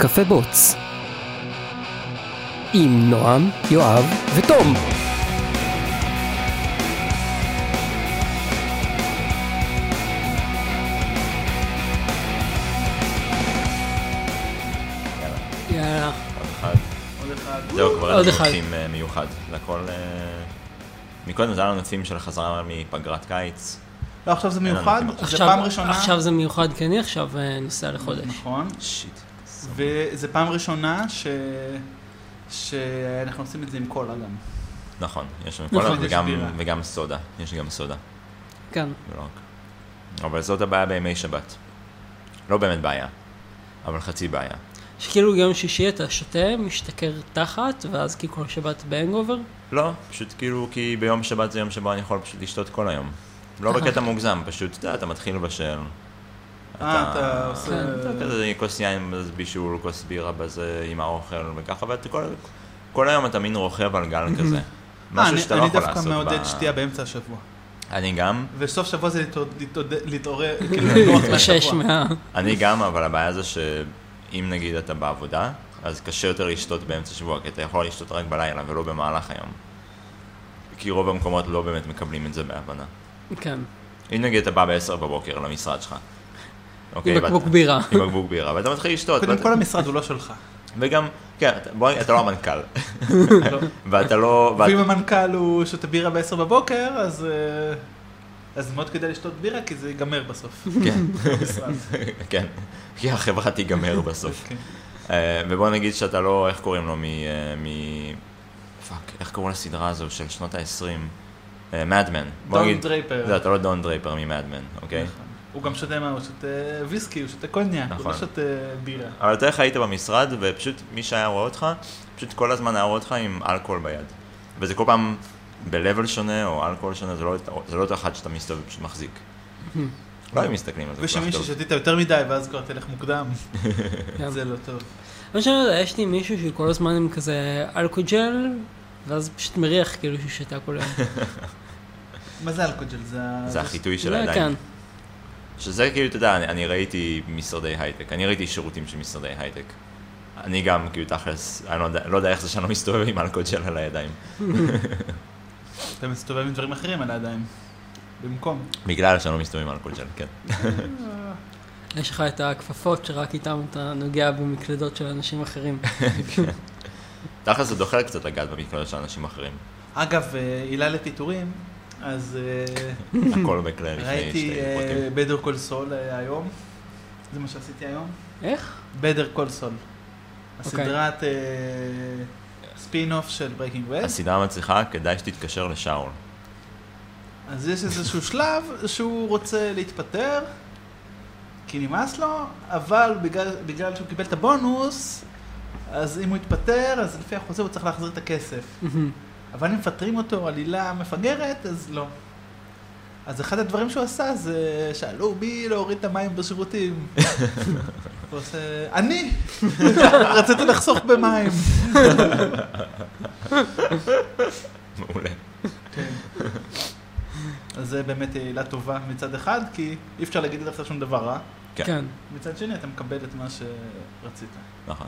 קפה בוץ. עם נועם, יואב ותום. יאללה. זהו, כבר אין אחד. נושאים אה, מיוחד. זה הכל... אה, מקודם זה היה לנו נושאים של חזרה מפגרת קיץ. לא, עכשיו זה לנו מיוחד. זה פעם ראשונה. עכשיו זה מיוחד כי אני עכשיו אה, נוסע לחודש. נכון. שיט. וזה פעם ראשונה ש... שאנחנו עושים את זה עם קולה גם. נכון, יש לנו נכון, קולה וגם. וגם סודה. יש גם סודה. כן. אבל זאת הבעיה בימי שבת. לא באמת בעיה, אבל חצי בעיה. שכאילו יום שישי אתה שותה, משתכר תחת, ואז כאילו כל שבת בהנגובר? לא, פשוט כאילו, כי ביום שבת זה יום שבו אני יכול פשוט לשתות כל היום. לא. בקטע מוגזם, פשוט, אתה יודע, אתה מתחיל לבשל. אה, אתה עושה... כן. אתה כזה כוס יין בישול, כוס בירה בזה עם האוכל וככה, ואתה כל, כל היום אתה מין רוכב על גל כזה. אה, משהו אני- שאתה לא יכול אני לעשות. דווקא מעודד ב- שתייה באמצע השבוע. אני גם, וסוף שבוע זה להתעורר, כאילו, לנוח לשש מהשבוע. מה... אני גם, אבל הבעיה זה שאם נגיד אתה בעבודה, אז קשה יותר לשתות באמצע השבוע, כי אתה יכול לשתות רק בלילה ולא במהלך היום. כי רוב המקומות לא באמת מקבלים את זה בהבנה. כן. אם נגיד אתה בא ב-10 בבוקר למשרד שלך, אוקיי? עם בקבוק בירה. עם בקבוק בירה, ואתה מתחיל לשתות. קודם כל המשרד הוא לא שלך. וגם, כן, אתה- בוא, אתה לא המנכ"ל. לא. ואתה לא... ואת- ואם המנכ"ל הוא שותה בירה ב-10 בבוקר, אז... אה, אז מאוד כדאי לשתות בירה, כי זה ייגמר בסוף. כן. כן, כי החברה תיגמר בסוף. כן. אה, ובוא נגיד שאתה לא, איך קוראים לו, מ... אה, מ... פאק, איך קוראים לסדרה הזו של שנות ה-20? Mad Men. דון דרייפר. אתה לא דון דרייפר מ Mad Men, אוקיי? נכון. הוא גם שותה מה? הוא שותה ויסקי, הוא שותה קוניאק, הוא נכון. לא שותה בירה. אבל אתה איך היית במשרד, ופשוט מי שהיה רואה אותך, פשוט כל הזמן היה רואה אותך עם אלכוהול ביד. וזה כל פעם ב-level שונה, או אלכוהול שונה, זה לא, זה לא אותו אחד שאתה מסתובב, פשוט מחזיק. לא היו מסתכלים על זה ושמי. ששתית יותר מדי, ואז כבר תלך מוקדם. כן. זה לא טוב. מה שאני לא יודע, יש לי מישהו שכל הזמן עם כזה אלכוג'ל, ואז פשוט מריח כאילו שהוא שתה כל היום. מה זה אלכוג'ל? זה החיטוי של הידיים. שזה כאילו, אתה יודע, אני, אני ראיתי משרדי הייטק, אני ראיתי שירותים של משרדי הייטק. אני גם, כאילו, תכלס, אני לא יודע, לא יודע איך זה שאני לא מסתובב עם אלכוג'ל על הידיים. אתה מסתובב עם דברים אחרים על הידיים. במקום. בגלל שאני לא מסתובב עם אלכוג'ל, כן. יש לך את הכפפות שרק איתם אתה נוגע במקלדות של אנשים אחרים. תכלס זה דוחה קצת לגעת במקלדת של אנשים אחרים. אגב, אה, עילה לפיטורים, אז אה, הכל בכלי לפני ראיתי שתי פרטים. בדר קול סול היום. זה מה שעשיתי היום. איך? בדר קול סול. אוקיי. הסדרת ספין אוף של ברייקינג בד. הסדרה מצליחה, כדאי שתתקשר לשאול. אז יש איזשהו שלב שהוא רוצה להתפטר, כי נמאס לו, אבל בגלל, בגלל שהוא קיבל את הבונוס, אז אם הוא יתפטר, אז לפי החוזה הוא צריך להחזיר את הכסף. אבל אם מפטרים אותו על עילה מפגרת, אז לא. אז אחד הדברים שהוא עשה זה, שאלו מי להוריד את המים בשירותים. הוא עושה, אני! רציתי לחסוך במים. מעולה. כן. אז זה באמת עילה טובה מצד אחד, כי אי אפשר להגיד עליך שום דבר רע. כן. כן. מצד שני, אתה מקבל את מה שרצית. נכון.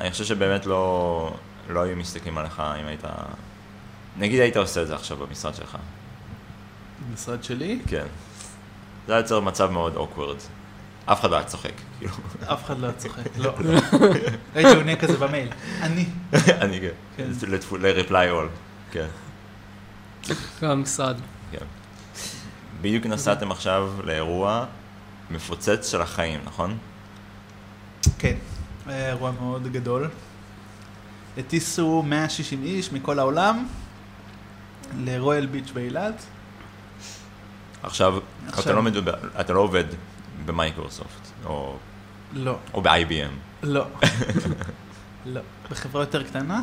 אני חושב שבאמת לא, לא היו מסתכלים עליך אם היית... נגיד היית עושה את זה עכשיו במשרד שלך. במשרד שלי, כן. זה היה יוצר מצב מאוד אוקוורד. אף אחד לא היה צוחק, כאילו. אף אחד לא היה צוחק. לא. הייתי עונה כזה במייל. אני. אני כן. כן. ל-reply all. כן. במשרד. כן. בדיוק נסעתם עכשיו לאירוע מפוצץ של החיים, נכון? כן. היה אירוע מאוד גדול. הטיסו 160 איש מכל העולם לרויאל ביץ' באילת. עכשיו, אתה עכשיו. לא מדבר, אתה לא עובד במייקרוסופט, או, לא. או ב-IBM. לא. לא. בחברה יותר קטנה.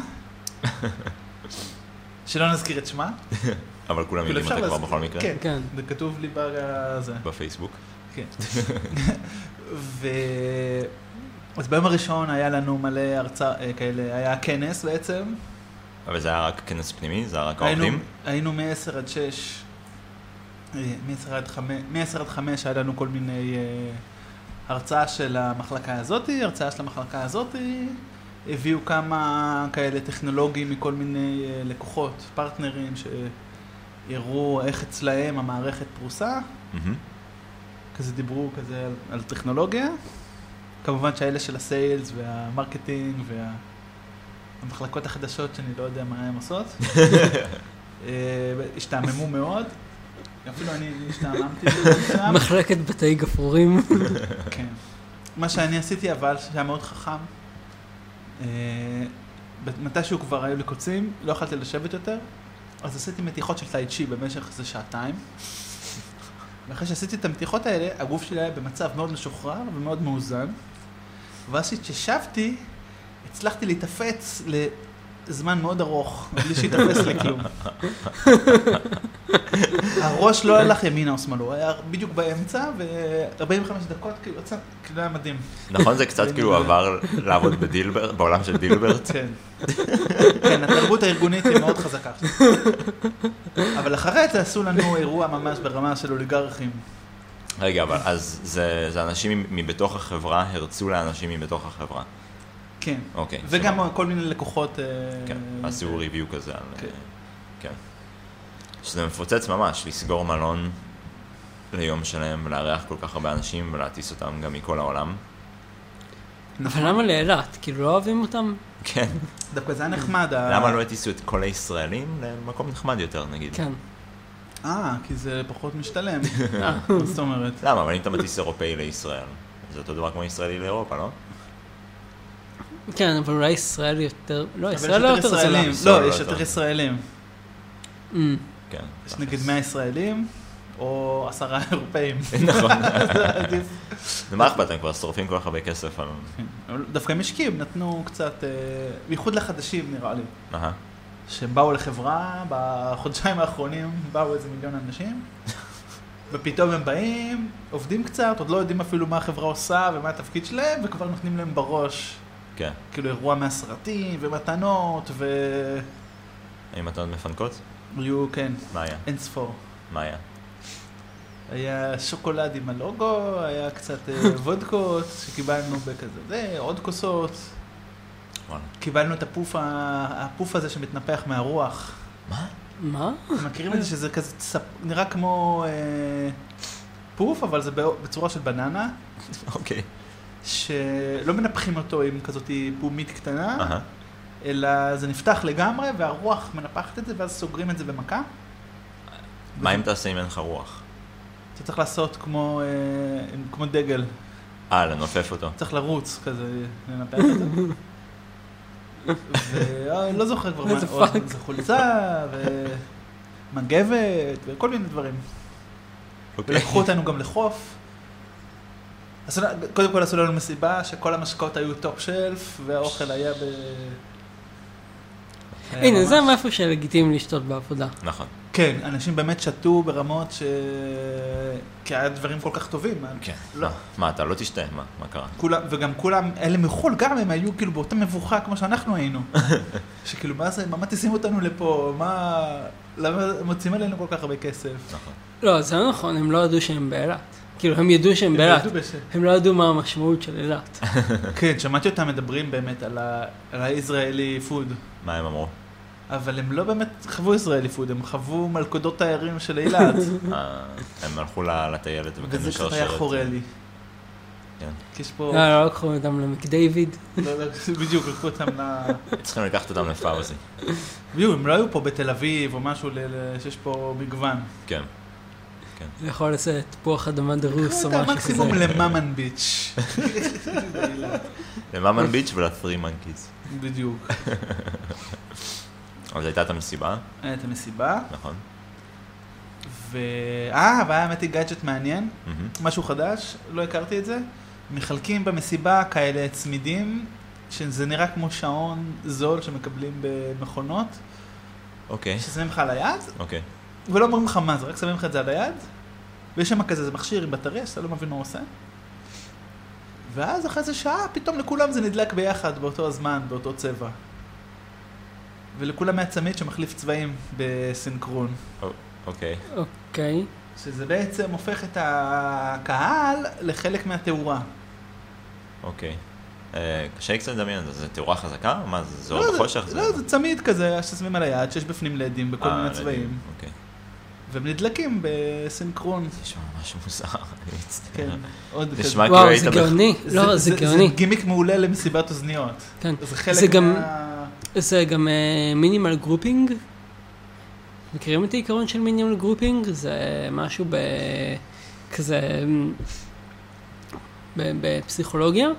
שלא נזכיר את שמה. אבל כולם כאילו, יודעים אותה כבר. בכל מקרה. כן, כן. זה כתוב לי בזה. בפייסבוק. כן. אז ביום הראשון היה לנו מלא הרצאה אה, כאלה, היה כנס בעצם. אבל זה היה רק כנס פנימי? זה היה רק היינו, העובדים? היינו מ-10 עד 6, מ-10 עד 5, מ-10 עד 5 היה לנו כל מיני אה, הרצאה של המחלקה הזאתי, הרצאה של המחלקה הזאתי, הביאו כמה כאלה טכנולוגים מכל מיני אה, לקוחות, פרטנרים, שהראו איך אצלהם המערכת פרוסה, מהמם. כזה דיברו כזה על, על טכנולוגיה. כמובן שהאלה של ה sales וה marketing והמחלקות החדשות שאני לא יודע מה הן עושות, אה, השתעממו מאוד. אפילו אני השתעממתי שם. מחלקת בתי גפרורים. כן. מה שאני עשיתי אבל, שהיה מאוד חכם, אה, מתישהו כבר היו לי קוצים, לא יכולתי לשבת יותר, אז עשיתי מתיחות של טייצ'י במשך איזה שעתיים. ואחרי שעשיתי את המתיחות האלה, הגוף שלי היה במצב מאוד משוחרר ומאוד מאוזן. ואז כששבתי, הצלחתי להתאפץ לזמן מאוד ארוך, בלי שיתאפס לכלום. הראש לא הלך ימינה או שמאלה, הוא היה בדיוק באמצע, ו-45 דקות כאילו יצא, כאילו היה מדהים. נכון, זה קצת כאילו עבר לעבוד בדילברט, בעולם של דילברט? כן. כן, התרבות הארגונית היא מאוד חזקה. אבל אחרי זה עשו לנו אירוע ממש ברמה של אוליגרכים. רגע, אבל אז זה זה אנשים מבתוך החברה הרצו לאנשים מבתוך החברה. כן. אוקיי. וגם סבבה. כל מיני לקוחות... אה, כן, עשו ריוויו כזה על... כן. כן. שזה מפוצץ ממש, לסגור מלון ליום שלם ולארח כל כך הרבה אנשים ולהטיס אותם גם מכל העולם. אבל למה לאילת? כאילו לא אוהבים אותם? כן. דווקא זה היה נחמד. למה לא הטיסו את כל הישראלים למקום נחמד יותר, נגיד? כן. אה, כי זה פחות משתלם. אה, מה זאת אומרת? למה? אבל אם אתה מטיס אירופאי לישראל, זה אותו דבר כמו ישראלי לאירופה, לא? כן, אבל אולי ישראל יותר... לא, ישראל לא יותר זולה. לא, לא יש יותר. יותר ישראלים. כן. יש נגיד 100 ישראלים, או עשרה אירופאים. נכון. ומה אכפת, הם כבר שורפים כל כך הרבה כסף על... אבל דווקא הם השקיעו, נתנו קצת, אה, בייחוד לחדשים נראה לי. שהם באו לחברה, בחודשיים האחרונים באו איזה מיליון אנשים, ופתאום הם באים, עובדים קצת, עוד לא יודעים אפילו מה החברה עושה ומה התפקיד שלהם, וכבר נותנים להם בראש, כן. כאילו אירוע מהסרטים, ומתנות, האם מתנות מפנקות? והיו, כן, מה היה? אין ספור. מה היה? היה שוקולד עם הלוגו, היה קצת אה, וודקות שקיבלנו בכזה זה, עוד כוסות. וואלה. קיבלנו את הפוף, הפוף הזה שמתנפח מהרוח. מה? מה? אתם מכירים את זה שזה כזה. נראה כמו אה, פוף, אבל זה בצורה של בננה, אוקיי. שלא מנפחים אותו עם כזאת פומית קטנה, אהה. אלא זה נפתח לגמרי והרוח מנפחת את זה ואז סוגרים את זה במכה. מה אם תעשה אם אין לך רוח? אתה צריך לעשות כמו, אה, כמו דגל, אה, לנופף אותו. צריך לרוץ כזה, לנפח את זה. ולא זוכר כבר מה, איזה עוד, fuck. זה חולצה ומגבת וכל מיני דברים. אוקיי. ולקחו אותנו גם לחוף. קודם כל עשו לנו מסיבה שכל המשקאות היו top shelf והאוכל היה ב... היה הנה, זה מאיפה שלגיטימי לשתות בעבודה. נכון. כן, אנשים באמת שתו ברמות ש... כי היה דברים כל כך טובים. כן. לא. מה? אתה לא תשתה? מה? מה קרה? כולם, וגם כולם, אלה מחו"ל, גם הם היו כאילו באותה מבוכה כמו שאנחנו היינו. שכאילו, מה זה, מה מטיסים אותנו לפה? מה... למה מוצאים עלינו כל כך הרבה כסף? נכון. לא, זה לא נכון, הם לא ידעו שהם באילת. כאילו, הם ידעו שהם באילת. הם לא ידעו מה המשמעות של אילת. כן, שמעתי אותם מדברים באמת על ה- על הישראלי פוד. מה הם אמרו? אבל הם לא באמת חוו ישראלי פוד, הם חוו מלכודות תיירים של אילת. אה, הם הלכו לטיילת וזה וקנו קצת היה שרשרת. חורה לי. כן. כי יש פה... לא, לא לקחו אותם למקדייוויד. לא, לא, בדיוק, לקחו אותם ל... צריכים לקחת אותם לפאוזי. בדיוק, הם לא היו פה בתל אביב או משהו שיש פה מגוון. כן. לאכול איזה תפוח אדמה דרוס או משהו כזה. מקסימום לממן ביץ'. לממן ביץ' ולפרי מנקיז. בדיוק. אז הייתה את המסיבה, היה את המסיבה, נכון? ו... אה, והיה האמת היא גאדג'ט מעניין. משהו חדש, לא הכרתי את זה. מחלקים במסיבה כאלה צמידים, שזה נראה כמו שעון זול שמקבלים במכונות, אוקיי, ששמים לך על היד, אוקיי. ולא אומרים לך מה זה, רק שמים לך את זה על היד, ויש שם כזה, זה מכשיר עם בטריה, שאתה לא מבין מה הוא עושה. ואז אחרי איזה שעה, פתאום לכולם זה נדלק ביחד, באותו הזמן, באותו צבע. ולכולם היה צמיד שמחליף צבעים בסינכרון. אוקיי. אוקיי. שזה בעצם הופך את הקהל לחלק מהתאורה. אוקיי. אה, קשה לי קצת לדמיין, זה- זה תאורה חזקה? מה זה, זה לא, אור בחושך? לא, זה צמיד כזה ששמים על היד, שיש בפנים לדים בכל אה, מיני לדים, צבעים, אוקיי. והם נדלקים בסינכרון. זה נשמע ממש מוזר. כן, עוד כזה. נשמע כאילו וואו, היית זה גאוני. לא, זה גאוני. זה גימיק מעולה למסיבת אוזניות. כן. זה חלק מה... זה גם minimal grouping. מכירים את העיקרון של minimal grouping? זה משהו ב... כזה... ב- בפסיכולוגיה.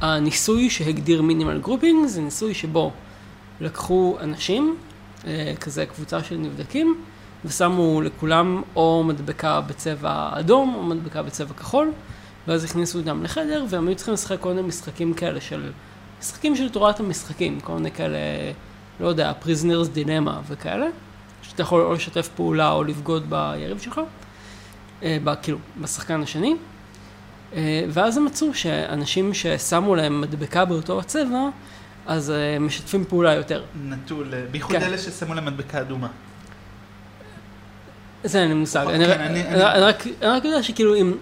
הניסוי שהגדיר minimal grouping זה ניסוי שבו לקחו אנשים, אה, כזה קבוצה של נבדקים, ושמו לכולם או מדבקה בצבע אדום או מדבקה בצבע כחול, ואז הכניסו אותם לחדר, והם היו צריכים לשחק כל מיני משחקים כאלה של... משחקים של תורת המשחקים, כל מיני כאלה, לא יודע, פריזנרס דילמה וכאלה, שאתה יכול או לשתף פעולה או לבגוד ביריב שלך, אה, ב- כאילו, בשחקן השני. אה, ואז הם מצאו שאנשים ששמו להם מדבקה באותו הצבע, אז אה, משתפים פעולה יותר. נטול, אה, בייחוד כן. אלה ששמו להם מדבקה אדומה. זה אין לי מושג. כן, אני, אני- אני, אני- אני, רק, יודע שכאילו אם,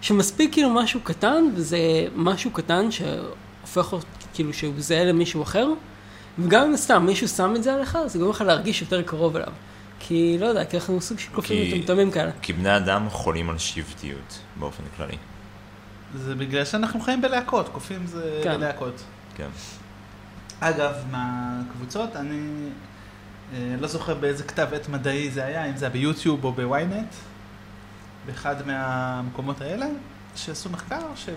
שמספיק כאילו משהו קטן, וזה משהו קטן שהופך אותו, כאילו שהוא זהה למישהו אחר, וגם אם סתם מישהו שם את זה עליך, זה גורם לך להרגיש יותר קרוב אליו. כי לא יודע, כי אנחנו סוג של קופים מטומטמים כאלה. כי בני אדם חולים על שבטיות, באופן כללי. זה בגלל שאנחנו חיים בלהקות, קופים זה כן. בלהקות. כן. אגב, מהקבוצות, אני לא זוכר באיזה כתב עת מדעי זה היה, אם זה היה ביוטיוב או בוויינט, באחד מהמקומות האלה, שעשו מחקר ש...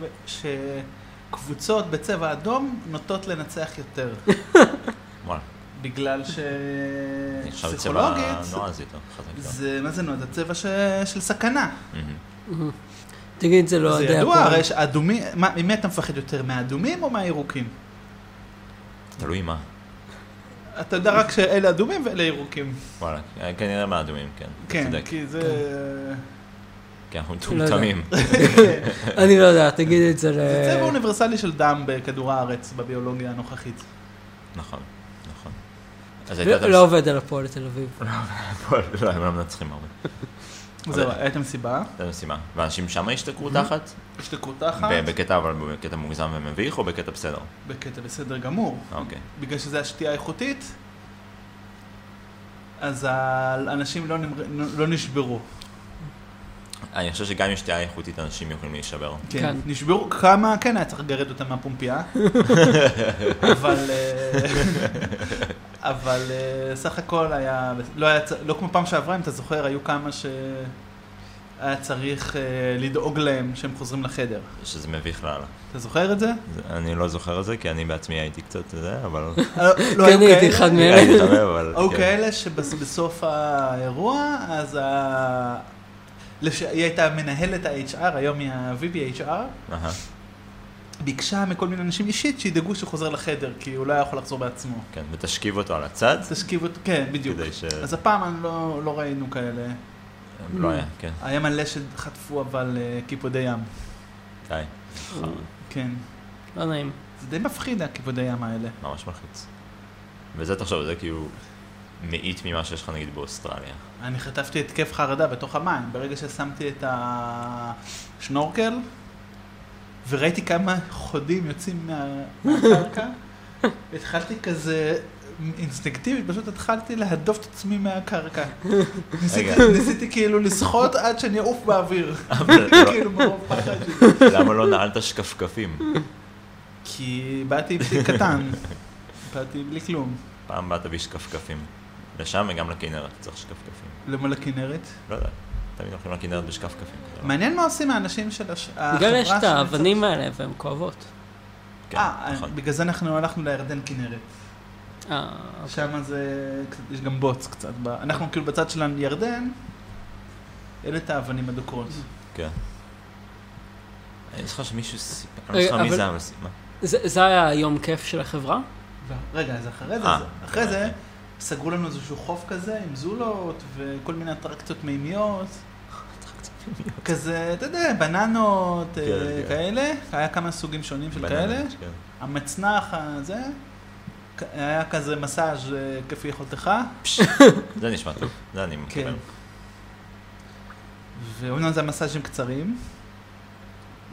שקבוצות בצבע אדום נוטות לנצח יותר. בגלל שפסיכולוגית, חזק יותר. זה, מה זה נועד? זה צבע ש... של סכנה. תגיד, זה לא זה ידוע. הרי שהאדומים, מה- ממי אתה מפחד יותר, מהאדומים או מהירוקים? תלוי מה. אתה יודע רק שאלה אדומים ואלה ירוקים. וואלה, כנראה מהאדומים, כן. כן. כי זה... כי אנחנו לא. מטומטמים. אני לא יודע, תגיד את זה ל... זה צבע אוניברסלי של דם בכדור הארץ, בביולוגיה הנוכחית. נכון, נכון. לא לא עובד על הפועל תל אביב. לא, הם לא מנצחים הרבה. זהו, הייתה מסיבה, זו משימה. ואנשים שם השתכרו תחת? השתכרו תחת, בקטע, אבל בקטע מוגזם ומביך, או בקטע בסדר? בקטע בסדר גמור. אוקיי. בגלל שזה השתייה איכותית, אז האנשים לא נמר- לא נשברו. אני חושב שגם אם שתייה איכותית, אנשים יכולים להישבר. כן, כן. נשברו כמה, כן היה צריך לגרד אותם מהפומפייה, אבל, אה, אבל אה, סך הכל היה, לא היה, לא כמו פעם שעברה, אם אתה זוכר, היו כמה שהיה צריך אה, לדאוג להם שהם חוזרים לחדר. שזה מביך לאללה. אתה זוכר את זה? זה- אני לא זוכר את זה, כי אני בעצמי הייתי קצת זה, אבל... אה, לא כן, היו הייתי כאלה? אחד מהם. הייתי חבר, אבל... היו כן. כאלה שבסוף האירוע, אז ה... לש... היא הייתה מנהלת ה-HR, היום היא ה-VP HR, אהה, ביקשה מכל מיני אנשים אישית שידאגו שהוא חוזר לחדר, כי הוא לא היה יכול לחזור בעצמו. כן, ותשכיב אותו על הצד, תשכיב אותו, כן, בדיוק. כדי ש... אז הפעם אני לא, לא ראינו כאלה. לא היה, כן. היה מלא שחטפו אבל אה, קיפודי ים. די, כן. לא נעים. זה די מפחיד הקיפודי ים האלה. ממש מלחיץ. וזה תחשוב, זה כאילו מאית ממה שיש לך נגיד באוסטרליה. אני חטפתי התקף חרדה בתוך המים, ברגע ששמתי את השנורקל, וראיתי כמה חודים יוצאים מה- מהקרקע, התחלתי כזה אינסטינקטיבית, פשוט התחלתי להדוף את עצמי מהקרקע. ניסיתי, כאילו לשחות עד שאני אעוף באוויר. לא- כאילו מרוב פחד שלי. למה לא נעלת שקפקפים? כי באתי בלי קטן, באתי בלי כלום. פעם באת בשקפקפים. לשם וגם לכנרת צריך שקפקפים. למה לכנרת? לא יודע, תמיד הולכים לכנרת בשקפקפים. זה לא- מעניין מה עושים האנשים של הש... בגלל יש החברה את האבנים האלה והן כואבות. כן, אה, נכון. בגלל זה אנחנו הלכנו לירדן כנרת. אה, שם זה, יש גם בוץ קצת. אנחנו כאילו בצד של ירדן, אלה את האבנים הדוקרות. כן. אני זוכר שמישהו סיפר, אני לא זוכר מי זה, אבל. זה היה היום כיף של החברה? רגע, אז אחרי זה, אה, זה- אחרי זה, אוקיי. סגרו לנו איזשהו חוף כזה עם זולות וכל מיני אטרקציות מימיות. כזה, אתה יודע, בננות אה, כן, כן. כאלה, היה כמה סוגים שונים של בננות, כאלה. כן. המצנח הזה, היה כזה מסאז' אה, כפי יכולתך. זה נשמע טוב, זה אני כן. מקבל. ואומנם זה המסאז'ים קצרים,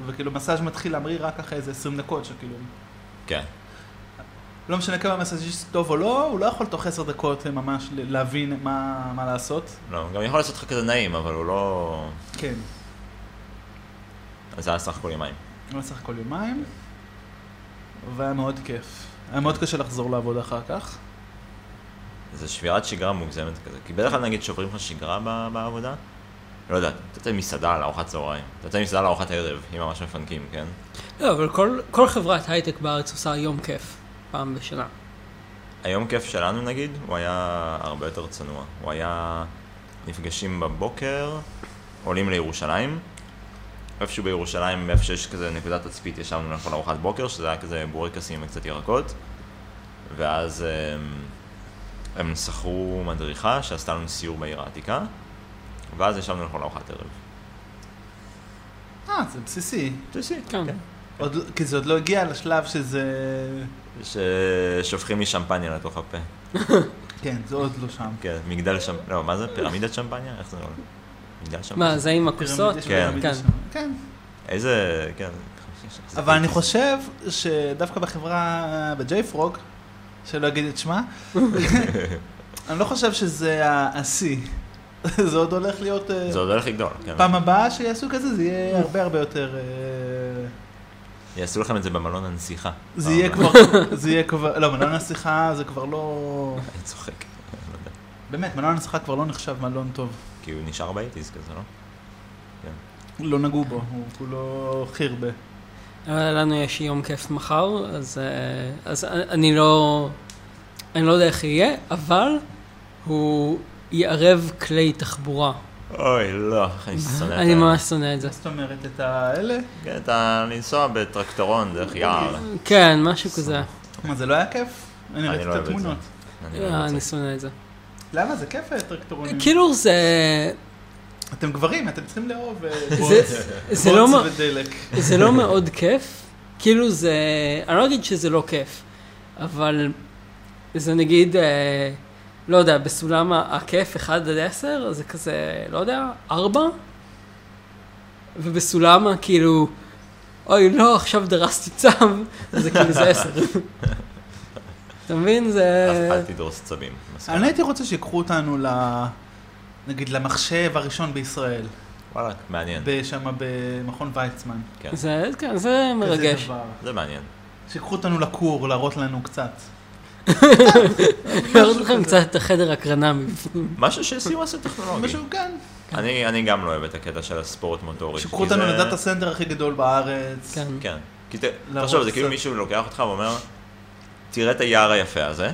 וכאילו מסאז' מתחיל להמריא רק אחרי איזה 20 דקות, שכאילו... כן. לא משנה כמה מסאז'יסט טוב או לא, הוא לא יכול תוך 10 דקות ממש ל- להבין מה, מה לעשות. לא, גם יכול לעשות לך כזה נעים, אבל הוא לא... כן. אז זה היה סך הכל יומיים. הוא היה סך הכל יומיים, והיה מאוד כיף. היה מאוד קשה לחזור לעבוד אחר כך. זה שבירת שגרה מוגזמת כזה. כי בדרך כלל נגיד שוברים לך שגרה ב- בעבודה? לא יודע, אתה יוצא מסעדה לארוחת צהריים. אתה יוצא מסעדה לארוחת ערב, אם ממש מפנקים, כן? לא, אבל כל, כל חברת הייטק בארץ עושה יום כיף, פעם בשנה. היום כיף שלנו נגיד, הוא היה הרבה יותר צנוע. הוא היה נפגשים בבוקר, עולים לירושלים. איפשהו בירושלים, איפה שיש כזה נקודת תצפית, ישבנו לאכול ארוחת בוקר, שזה היה כזה בורקסים וקצת ירקות. ואז הם, הם שכרו מדריכה שעשתה לנו סיור בעיר העתיקה, ואז ישבנו לאכול ארוחת ערב. אה, זה בסיסי. בסיסי, כן. עוד, לא- כי זה עוד לא הגיע לשלב שזה... ששופכים לי שמפניה לתוך הפה. כן, זה עוד לא שם. כן, מגדל שמפניה, לא, מה זה? פירמידת שמפניה? איך זה נראה? מגדל שמפניה. מה, זה עם הכוסות? כן. כן. שם. כן. איזה, כן. אבל אני חושב שדווקא בחברה, בג'ייפרוג, שלא אגיד את שמה, אני לא חושב שזה השיא. זה עוד הולך להיות... אה, זה עוד הולך לגדול, כן. פעם הבאה שיעשו כזה, זה יהיה הרבה הרבה יותר... יעשו לכם את זה במלון הנסיכה. זה יהיה. כבר, זה יהיה כבר, לא, מלון השיחה זה כבר לא... אני צוחק. לא. באמת, מלון השיחה כבר לא נחשב מלון טוב. כי הוא נשאר באיטיז כזה, לא? לא נגעו בו, הוא כולו חירבה. אבל לנו יש יום כיף מחר, אז, אה, אז אני לא, אני לא יודע איך יהיה, אבל הוא יערב כלי תחבורה. אוי, לא, איך אני שונא את אני ה- ממש שונא את זה. זאת אומרת, את האלה? כן, אתה לנסוע בטרקטורון דרך יער. כן, משהו כזה. מה, זה לא היה כיף? אני אני ראיתי לא את אוהב את זה. התמונות. אני אה. אני שונא את זה. למה? זה כיף הטרקטורונים. כאילו זה, אתם גברים, אתם צריכים לאהוב אה, זה, בוץ זה לא, ודלק. זה לא מאוד כיף. כאילו זה, אני לא אגיד שזה לא כיף, אבל זה נגיד, אה, לא יודע, בסולם הכיף 1 עד 10, זה כזה, לא יודע, 4? ובסולם כאילו, אוי לא, עכשיו דרסתי אז זה כאילו זה 10. אתה מבין? זה... אל תדרוס צבים. מסכים. אני הייתי רוצה שיקחו אותנו ל... נגיד למחשב הראשון בישראל, וואלה, מעניין. שם במכון ויצמן. כן, זה, כן, זה מרגש. זה מעניין. שיקחו אותנו לכור, להראות לנו קצת. להראות לכם קצת את החדר הקרנה מבפנים. משהו שעשו מעשה טכנולוגי. משהו, כן. אני אני גם לא אוהב את הקטע של הספורט מוטורי. שיקחו אותנו זה- ל data center הכי גדול בארץ. כן. כן. כי תחשוב, זה כאילו. מישהו לוקח אותך ואומר, תראה את היער היפה הזה,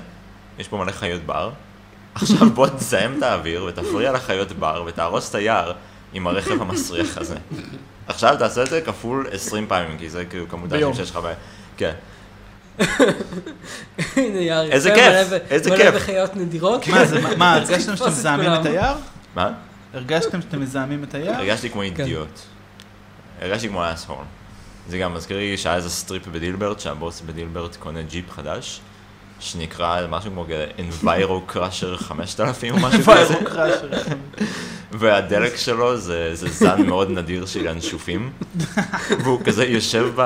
יש פה מלא חיות בר, עכשיו בוא תזהם את האוויר ותפריע לחיות בר ותהרוס את היער עם הרכב המסריח הזה. עכשיו תעשה את זה כפול 20 פעמים, כי זה כאילו כמות. האנשים שיש לך ב... כן. הנה יער יפה, איזה מלא כיף, איזה מלא כיף. בחיות נדירות. מה, זה- מה, הרגשתם שאתם מזהמים. את היער? מה? הרגשתם שאתם מזהמים את היער? הרגשתי כמו כן. אידיוט. הרגשתי כמו asshole. זה גם מזכיר לי שהיה איזה strip בדילברט, שהבוס בדילברט קונה ג'יפ חדש, שנקרא משהו כמו Enviro Crusher 5000 או משהו כזה. והדלק שלו זה, זה זן מאוד נדיר של ינשופים, והוא כזה יושב ב...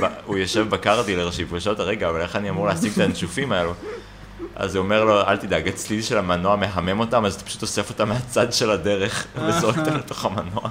ב הוא יושב ב car dealership, הוא שואל אותו, רגע, אבל איך אני אמור להשיג את הינשופים האלו? אז הוא אומר לו, אל תדאג, הצליל של המנוע מהמם אותם, אז אתה פשוט אוסף אותם מהצד של הדרך, וזורק אותם לתוך המנוע.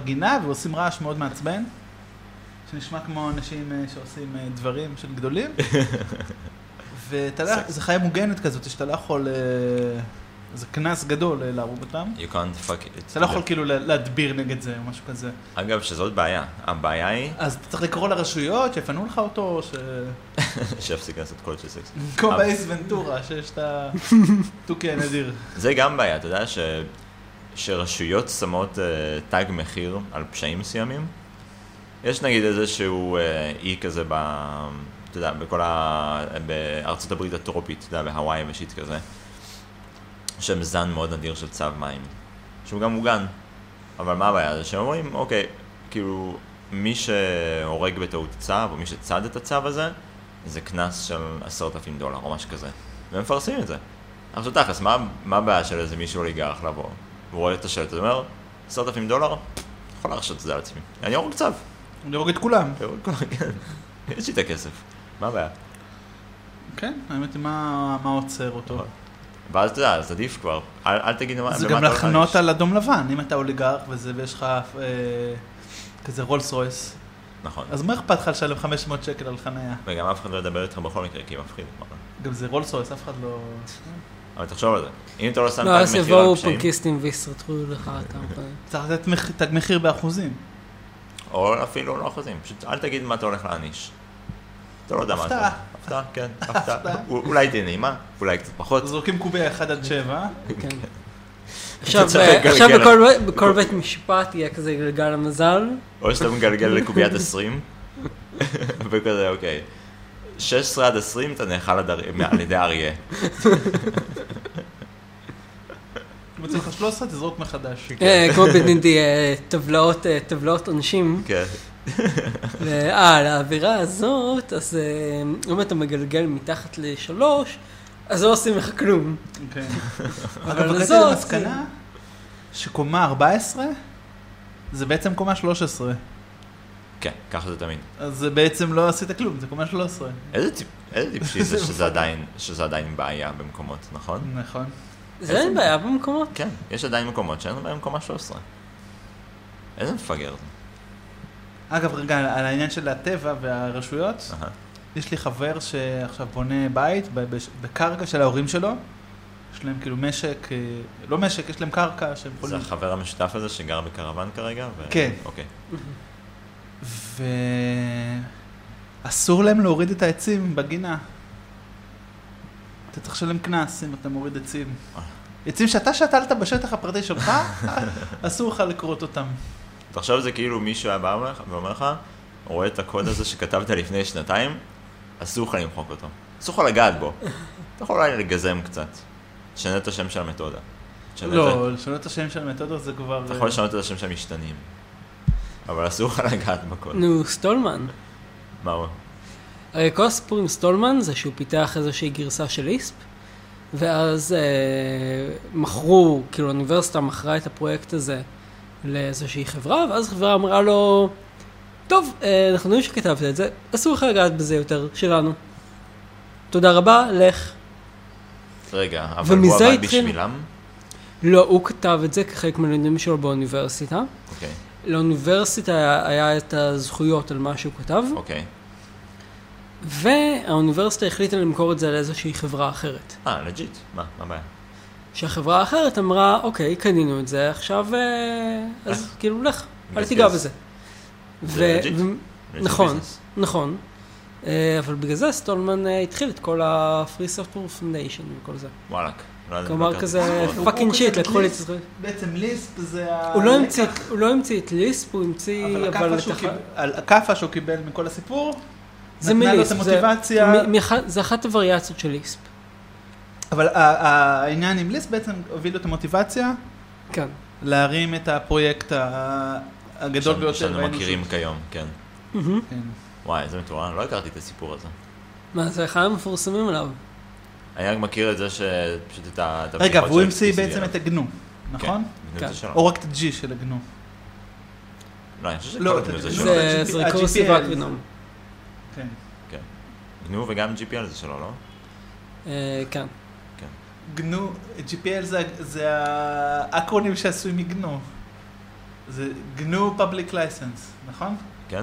בגינה ועושים רעש מאוד מעצבן, שנשמע כמו אנשים אה, שעושים אה, דברים של גדולים. ואתה סקס. זה חיה מוגנת כזאת, שאתה לא יכול, אה, זה קנס גדול להרוג אותם. You can't fuck it. אתה לא יכול כאילו לה- להדביר נגד זה או משהו כזה. אגב, שזאת בעיה. הבעיה היא אז אתה צריך לקרוא לרשויות שיפנו לך אותו, או ש... שיפסיק לעשות קול של סקס. כמו ב Ace Ventura, שיש את התוכי הנדיר. זה גם בעיה, אתה יודע ש... שרשויות שמות uh, תג מחיר על פשעים מסוימים. יש נגיד איזשהו uh, אי כזה ב... אתה יודע, בכל ה... בארצות הברית הטרופית, אתה יודע, בהוואי ושיט כזה, שם זן מאוד נדיר של צו מים, שהוא גם מוגן. אבל מה הבעיה? זה שהם אומרים, אוקיי, כאילו, מי שהורג בטעות צו, או מי שצד את הצו הזה, זה קנס של עשרת אלפים דולר או משהו כזה. והם מפרסמים את זה. עכשיו תכלס, מה הבעיה של איזה מישהו אוליגרח לבוא? הוא רואה את השלט, הוא אומר, עשרת אלפים דולר? יכול להרשות את זה על עצמי. אני ארוג צו. להרוג את כולם. ארוג כולם, כן. יש לי את הכסף. מה הבעיה? כן, האמת היא, מה עוצר אותו? ואז אתה יודע, אז עדיף כבר. אל, אל תגיד מה, זה גם הולך לחנות. על אדום לבן, אם אתה אוליגרך וזה, ויש לך אה, כזה רולס רויס, נכון. אז מה אכפת לך לשלם 500 שקל על חניה? וגם אף אחד לא ידבר איתך בכל מקרה, כי מפחיד. גם זה רולס רויס, אף אחד לא... אבל תחשוב על זה. אם אתה לא שם לא, תג אז מחיר על יבואו פשעים, פנקיסטים ויסרטו לך את ה... צריך לתת מח- תג מחיר באחוזים. או אפילו לא אחוזים, פשוט אל תגיד מה אתה הולך להעניש. אתה לא יודע מה אתה... הפתעה. הפתעה, כן, הפתעה. אולי תהיה נעימה, אולי קצת פחות. זורקים קוביה 1 עד 7, כן. עכשיו, אה, עכשיו בית- בכל בית משפט יהיה כזה גלגל המזל. או שאתה מגלגל לקוביית 20, וכזה, אוקיי. 16 עד 20 אתה נאכל על ידי אריה. אם יוצא לך 13 תזרוק מחדש. אה, כמו בדינדי, אה, טבלאות, אה, טבלאות עונשים. כן. אה, על האווירה הזאת, אז אם אתה מגלגל מתחת לשלוש, אז לא עושים לך כלום. כן. אבל לזאת- למסקנה שקומה 14 זה בעצם קומה 13. כן, ככה זה תמיד. אז זה בעצם לא עשית כלום, זה קומה 13. איזה טיפ- איזה טיפשי זה שזה עדיין, שזה עדיין בעיה במקומות, נכון? נכון. זה אין בעיה במקומות. כן, יש עדיין מקומות שאין בהם קומה 13. איזה מפגר זה. אגב, רגע, על העניין של הטבע והרשויות. יש לי חבר שעכשיו בונה בית בקרקע של ההורים שלו. יש להם כאילו משק, אה, לא משק, יש להם קרקע שהם זה יכולים... החבר המשותף הזה שגר בקרוון כרגע? ו- כן. אוקיי. ואסור להם להוריד את העצים בגינה. אתה צריך לשלם קנס אם אתה מוריד עצים. עצים שאתה שתלת בשטח הפרטי שלך, אסור לך לכרות אותם. תחשוב זה כאילו מישהו היה בא ואומר לך, רואה את הקוד הזה שכתבת לפני שנתיים, אסור לך למחוק אותו. אסור לך לגעת בו. אתה יכול אולי לגזם קצת. תשנה את השם של המתודה. לא, לשנות את השם של המתודות זה כבר... אתה יכול לשנות את השם של המשתנים. אבל אסור לך לגעת בקוד. נו, סטולמן. מה הוא? הרי כל הסיפור עם סטולמן זה שהוא פיתח איזושהי גרסה של ליספ, ואז אה, מכרו, כאילו האוניברסיטה מכרה את הפרויקט הזה לאיזושהי חברה, ואז החברה אמרה לו, טוב, אה, אנחנו יודעים שכתבת את זה, אסור לך לגעת בזה יותר, שלנו. תודה רבה, לך. רגע, אבל הוא עבד התחיל- בשבילם? לא, הוא כתב את זה כחלק מהלימודים שלו באוניברסיטה. אוקיי, לאוניברסיטה היה, היה את הזכויות על מה שהוא כתב, אוקיי. והאוניברסיטה החליטה למכור את זה לאיזושהי חברה אחרת. אה, לג'יט. מה, מה הבעיה? שהחברה האחרת אמרה, אוקיי, קנינו את זה, עכשיו, אה, אז כאילו, לך, אל תיגע. בזה. זה legit נכון. נכון. אה, אבל בגלל זה סטולמן אה, התחיל את כל ה-Free Software Foundation וכל זה. וואלאק. כלומר כזה fucking shit, לקחו לי את. הזכויות. בעצם ליספ זה ה... הוא לא המציא את- הוא לא המציא את ליספ, הוא המציא, אבל הכאפה שהוא קיבל- מכל הסיפור, זה מליספ, זה- זה אחת הווריאציות של ליספ. אבל העניין עם ליספ בעצם הוביל לו את המוטיבציה כן. להרים את הפרויקט הגדול ביותר. שאנו. מכירים כיום, כן. כן. וואי, איזה מטורף, לא הכרתי את הסיפור הזה. מה, זה אחד המפורסמים עליו. אני רק מכיר את זה שפשוט את ה... רגע, והוא המציא בעצם. את הגנו, נכון? כן, כן. זה שלו. או רק את ה-G של הגנו. לא, אני חושב לא, שכל הגנו זה שלו. זה ריקורסיב אקרינום. כן. גנו וגם GPL זה שלו, לא? אה, כן. גנו, GPL זה, זה האקרונים שעשוי מגנו. זה גנו פאבליק לייסנס, נכון? כן?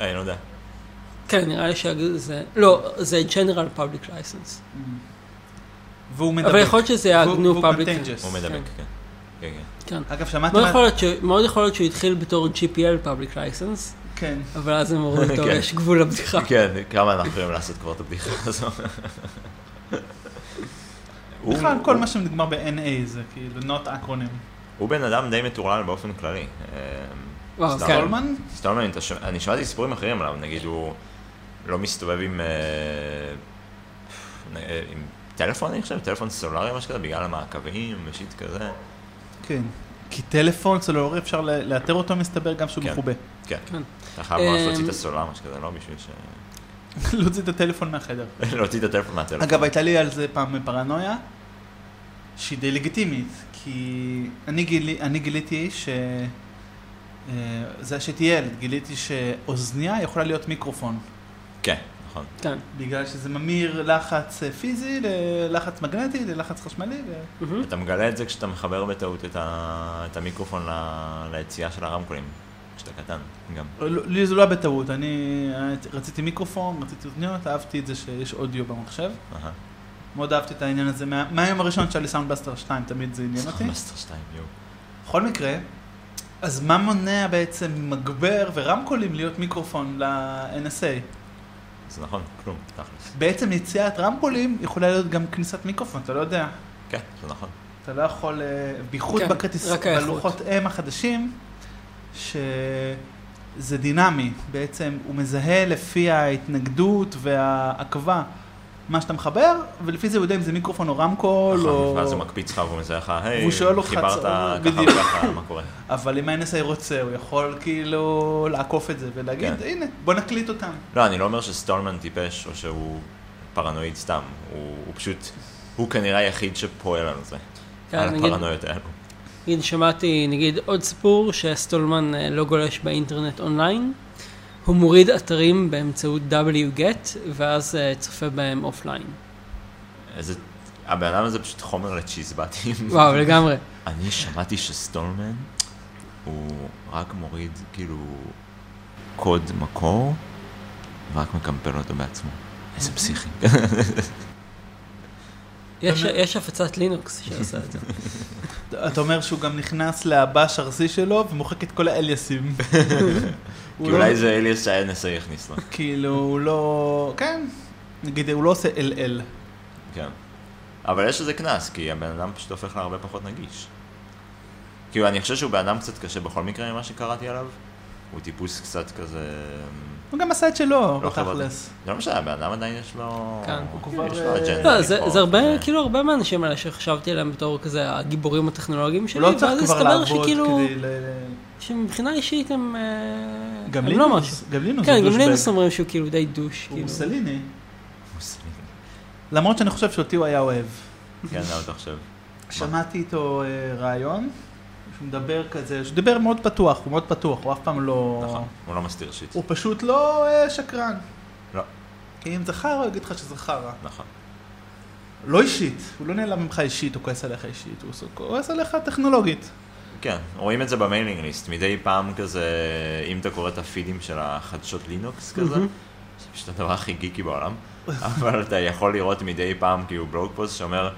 אה, אני לא יודע. כן, נראה לי שזה... לא, זה General Public License. והוא מדבק. אבל יכול להיות שזה היה GNU Public contagious. הוא מדבק, כן. כן. כן, כן. כן. אגב, שמעתי מאוד מה... יכול להיות ש- מאוד יכול להיות שהוא התחיל בתור GPL Public License, כן. אבל אז הם אמרו, טוב, כן. יש גבול לבדיחה. כן, כמה אנחנו יכולים לעשות כבר את הבדיחה הזו. בכלל, כל מה שנגמר ב-NA זה כאילו not אקרונים. הוא בן אדם די מטורלל באופן כללי. אה. כן. סטולמן? סטולמן, אתה שומע- אני שמעתי סיפורים אחרים עליו, נגיד הוא לא מסתובב עם, אה, אה, עם טלפון, אני חושב, טלפון סולארי או משהו כזה, בגלל המעקבים ושיט כזה. כן. כי טלפון סלולרי אפשר ל- לאתר אותו מסתבר גם שהוא כן. מכובה. כן. כן. אתה חייב ממש להוציא את הסולר, משהו כזה, לא בשביל ש... להוציא את הטלפון מהחדר. להוציא את הטלפון מהטלפון. אגב, הייתה לי על זה פעם פרנויה, שהיא די לגיטימית, כי אני, גילי, אני גיליתי ש... אה, זה שהייתי ילד, גיליתי שאוזניה יכולה להיות מיקרופון, כן, נכון. כן. בגלל שזה ממיר לחץ אה, פיזי ללחץ מגנטי, ללחץ חשמלי, ו... מהמם. אתה מגלה את זה כשאתה מחבר בטעות את, ה... את המיקרופון ל... ליציאה של הרמקולים, כשאתה קטן, גם. לא- לי זה לא היה בטעות, אני רציתי מיקרופון, רציתי אוזניות, אהבתי את זה שיש אודיו במחשב. אהה. מאוד אהבתי את העניין הזה, מה- מהיום הראשון שהיה לי Sound Blaster 2, תמיד זה עניין אותי. Blaster 2, יואו. בכל מקרה, אז מה מונע בעצם מגבר ורמקולים להיות מיקרופון ל-NSA? זה נכון, כלום, תכלס. בעצם יציאת רמקולים יכולה להיות גם כניסת מיקרופון, אתה לא יודע. כן, זה נכון. אתה לא יכול, אה, בייחוד כן, בכרטיס. בלוחות אם החדשים, שזה דינמי, בעצם הוא מזהה לפי ההתנגדות והעכבה מה שאתה מחבר, ולפי זה הוא יודע אם זה מיקרופון או רמקול, נכון, או... ואז הוא מקפיץ לך והוא מזהה לך, היי, חיברת ככה. וככה, מה קורה? אבל אם ה-NSA רוצה, הוא יכול כאילו לעקוף את זה ולהגיד, כן. הנה, בוא נקליט אותם. לא, אני לא אומר שסטולמן טיפש או שהוא פרנואיד סתם, הוא הוא פשוט, הוא כנראה היחיד שפועל על זה, כן, על הפרנויות האלו. נגיד, שמעתי, נגיד, עוד סיפור שסטולמן אה, לא גולש באינטרנט אונליין. הוא מוריד אתרים באמצעות wget, ואז אה, צופה בהם offline. איזה, הבן אדם הזה פשוט חומר לצ'יזבטים. וואו, לגמרי. אני שמעתי שסטולמן הוא רק מוריד כאילו קוד מקור ורק מקמפל אותו בעצמו. איזה פסיכי. יש, יש הפצת לינוקס שעושה את זה. אתה אומר שהוא גם נכנס לבאש ארסי שלו ומוחק את כל האליאסים. כי אולי זה אליאס שה-NSA הכניס לו. כאילו, הוא לא... כן. נגיד, הוא לא עושה LL. כן. אבל יש לזה קנס, כי הבן אדם פשוט הופך להרבה פחות נגיש. כאילו, אני חושב שהוא בן אדם קצת קשה בכל מקרה ממה שקראתי עליו. הוא טיפוס קצת כזה... הוא גם עשה את שלו, לא. בתכלס. זה לא משנה, הבן אדם עדיין יש לו... כן. הוא כבר, יש לו אג'נדה. לא, זה, הרבה, כאילו הרבה מהאנשים האלה שחשבתי עליהם בתור כזה הגיבורים הטכנולוגיים הוא שלי, לא צריך ואז כבר הסתבר לעבוד שכאילו, כדי ל... שמבחינה אישית הם, אה, גם הם לא משהו. לינוס, גם לינוס כן, גם. לינוס אומרים שהוא כאילו די דוש, הוא כאילו. מוסליני. מוסלמי. למרות שאני חושב שאותי הוא היה אוהב. כן, למה אתה חושב? שמעתי איתו אה, רעיון, שהוא מדבר כזה, שהוא דיבר מאוד פתוח, הוא מאוד פתוח, הוא אף פעם לא... נכון, הוא לא מסתיר shit. הוא פשוט לא אה, שקרן. לא. כי אם זה חרא, הוא יגיד לך שזה חרא. נכון. לא אישית, הוא לא נעלב ממך אישית, הוא כועס עליך אישית, הוא כועס עליך טכנולוגית. כן, רואים את זה ב mailing list, מדי פעם כזה, אם אתה קורא את הפידים של החדשות לינוקס כזה. זה פשוט הדבר הכי גיקי בעולם, אבל אתה יכול לראות מדי פעם כאילו blog post שאומר,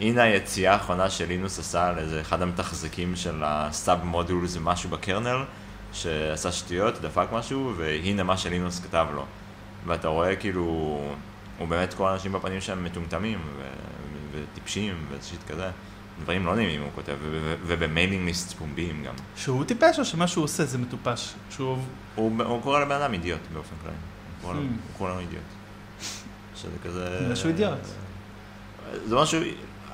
הנה היציאה האחרונה שלינוס עשה על איזה אחד המתחזקים של ה sub module זה משהו ב kernel, שעשה שטויות, דפק משהו, והנה מה שלינוס כתב לו. ואתה רואה כאילו, הוא באמת אומר לאנשים בפנים שהם מטומטמים ו- וטיפשים ו shit כזה. דברים לא נעימים הוא כותב, וב mailing list פומביים גם. שהוא טיפש או שמה שהוא עושה זה מטופש? שהוא... הוא, הוא קורא לבן אדם אידיוט באופן כללי. הוא קורא לו- Hmm. אידיוט. שזה כזה... בגלל שהוא אידיוט. זה משהו,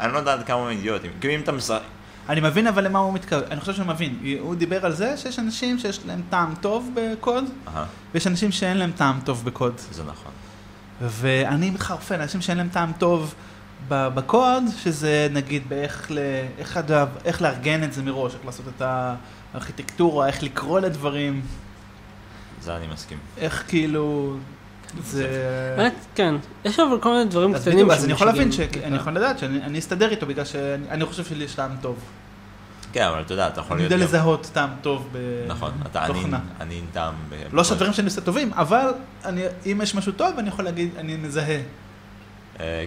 אני לא יודע עד כמה הוא אידיוט. כאילו אם אתה משחק... אני מבין אבל למה הוא מתכוון, אני חושב שהוא מבין. הוא דיבר על זה שיש אנשים שיש להם טעם טוב בקוד, ויש אנשים שאין להם טעם טוב בקוד. זה נכון. ואני מחרפן, אנשים שאין להם טעם טוב בקוד, שזה נגיד באיך ל... איך, אגב, איך לארגן את זה מראש, איך לעשות את הארכיטקטורה, איך לקרוא לדברים, זה אני מסכים. איך כאילו... זה... באמת, כן. יש אבל כל מיני דברים קטנים בדיוק, אז אני יכול להבין. שאני יכול לדעת שאני אני אסתדר איתו בגלל שאני אני חושב שלי יש טעם טוב. כן, אבל אתה יודע, אתה יכול אני להיות... יודע גם- לזהות טעם טוב נכון, אתה ענין, בתוכנה. טעם. לא שהדברים שאני עושה טובים, אבל אני- אם יש משהו טוב, אני יכול להגיד, אני מזהה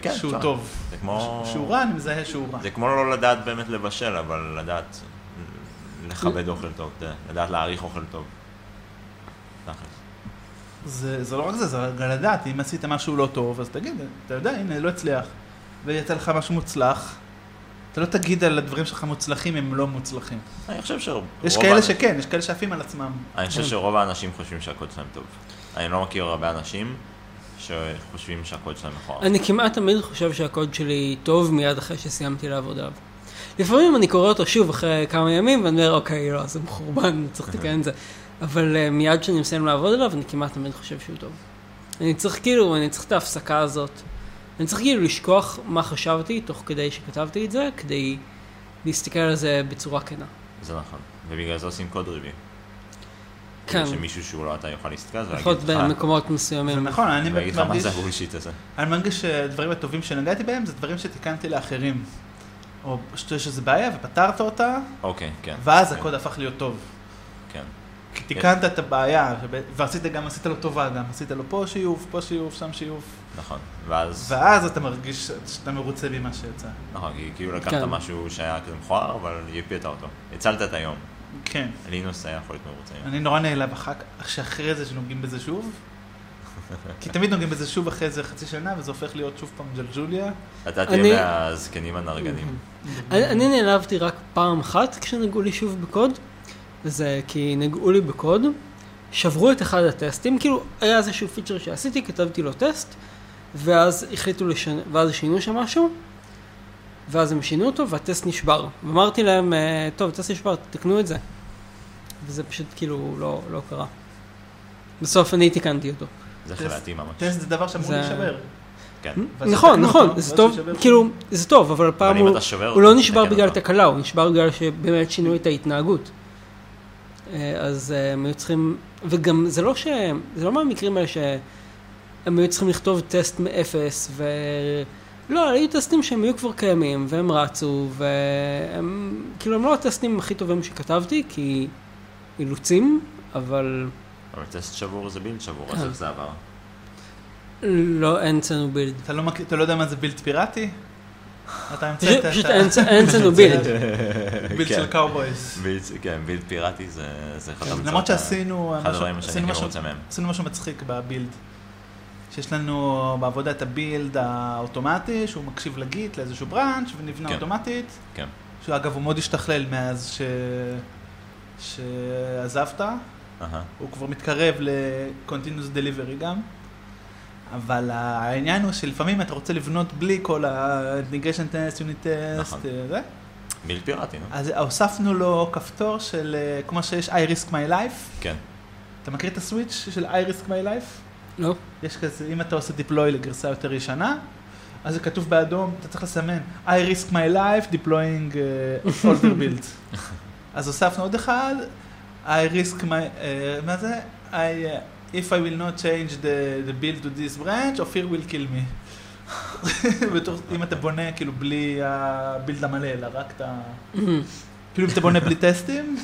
כן, שהוא. טוב. זה כמו... שהוא רע, אני מזהה שהוא רע. זה כמו לא לדעת באמת לבשל, אבל לדעת לכבד אוכל טוב, יודע, לדעת להעריך אוכל טוב. זה, זה לא רק זה, זה גם לדעת, אם עשית משהו לא טוב, אז תגיד, אתה יודע, הנה, לא הצליח, ויצא לך משהו מוצלח, אתה לא תגיד על הדברים שלך מוצלחים אם הם לא מוצלחים. אני חושב שרוב... יש כאלה האנשים- שכן, יש כאלה שעפים על עצמם. אני חושב שרוב האנשים חושבים שהקוד שלהם טוב. אני לא מכיר הרבה אנשים שחושבים שהקוד שלהם מכוער. אני כמעט תמיד חושב שהקוד שלי טוב מיד אחרי שסיימתי לעבוד עליו. לפעמים אני קורא אותו שוב אחרי כמה ימים ואני אומר, אוקיי, לא, זה מחורבן, צריך לתקן את זה. אבל uh, מיד כשאני מסיים לעבוד עליו, אני כמעט תמיד חושב שהוא טוב. אני צריך כאילו, אני צריך את ההפסקה הזאת. אני צריך כאילו לשכוח מה חשבתי תוך כדי שכתבתי את זה, כדי להסתכל על זה בצורה כנה. זה נכון. ובגלל זה עושים קוד ריווי. כן, שמישהו שהוא לא אתה יוכל להסתכל על זה לפחות ולהגיד לך, במקומות זה מסוימים. נכון, אני ולהגיד לך מה מרגיש, זה הבולשיט הזה. אני מרגיש שהדברים הטובים שנגעתי בהם זה דברים שתיקנתי לאחרים. או שיש איזו בעיה ופתרת אותה, אוקיי, כן. ואז כן, הקוד הפך להיות טוב. כן. כי תיקנת את הבעיה, ועשית גם, עשית לו טובה גם, עשית לו פה שיוף, פה שיוף, שם שיוף, נכון. ואז... ואז אתה מרגיש שאתה מרוצה ממה שיצא. נכון, כי כאילו לקחת כן. משהו שהיה כזה מכוער, אבל יפית אותו. הצלת את היום. כן. לינוס היה יכול להיות מרוצה. אני נורא נעלב אחר כך, שאחרי זה שנוגעים בזה שוב. כי תמיד נוגעים בזה שוב אחרי איזה חצי שנה, וזה הופך להיות שוב פעם ג'לג'וליה. אתה אני- תהיה מהזקנים הנרגנים. אני, אני נעלבתי רק פעם אחת כשנגעו לי שוב בקוד, וזה כי נגעו לי בקוד, שברו את אחד הטסטים, כאילו היה איזשהו פיצ'ר שעשיתי, כתבתי לו טסט, ואז החליטו לשנות, ואז שינו שם משהו, ואז הם שינו אותו והטסט נשבר. ואמרתי להם, "אה, טוב, הטסט נשבר, תקנו את זה. וזה פשוט כאילו לא, לא קרה. בסוף אני תיקנתי אותו. זה חווייתי ממש. טסט זה דבר שאמור זה- להישבר. כן. ואז נכון, נכון, אותו, זה טוב, כאילו. זה טוב, אבל הפעם הוא... לא נשבר בגלל אותו. תקלה, הוא נשבר בגלל שבאמת שינו את ההתנהגות. אה, אז אה, הם היו צריכים, וגם זה לא ש... זה לא מהמקרים האלה שהם היו צריכים לכתוב טסט מאפס, ו... לא, היו טסטים שהם היו כבר קיימים, והם רצו, והם... כאילו, הם לא הטסטים הכי טובים שכתבתי, כי אילוצים, אבל אבל טסט שבור זה build שבור, אז כן. איך זה עבר? לא, אין אצלנו build. אתה לא אתה לא יודע מה זה build פיראטי? אתה פשוט המצאת פשוט את ה- אין אצלנו build. build כן. של cowboys. build, כן, build פיראטי זה זה אחד המצאות למרות ה- שעשינו אחד משהו- הדברים שאני הכי מרוצה מהם. עשינו משהו מצחיק ב build. שיש לנו בעבודה את ה build האוטומטי, שהוא מקשיב ל Git לאיזשהו branch ונבנה כן. אוטומטית. כן. שאגב, הוא מאוד השתכלל מאז ש... שעזבת. אהה. הוא כבר מתקרב ל-continuous delivery גם. אבל העניין הוא שלפעמים אתה רוצה לבנות בלי כל ה-negation test, unit test, נכון. אה, זה. בילד פיראטי, נו. אז הוספנו לו כפתור של, אה, כמו שיש I risk my life. כן. אתה מכיר את הסוויץ' של I risk my life? לא? יש כזה, אם אתה עושה deploy לגרסה יותר ישנה, אז זה כתוב באדום, אתה צריך לסמן I risk my life deploying uh, older build. אז הוספנו עוד אחד, I risk my, uh, מה זה? I, uh, if I will not change the, the build to this branch, אופיר will kill me. בתור, אם אתה בונה כאילו בלי הבילד המלא, אלא רק את ה... כאילו אם אתה בונה בלי טסטים,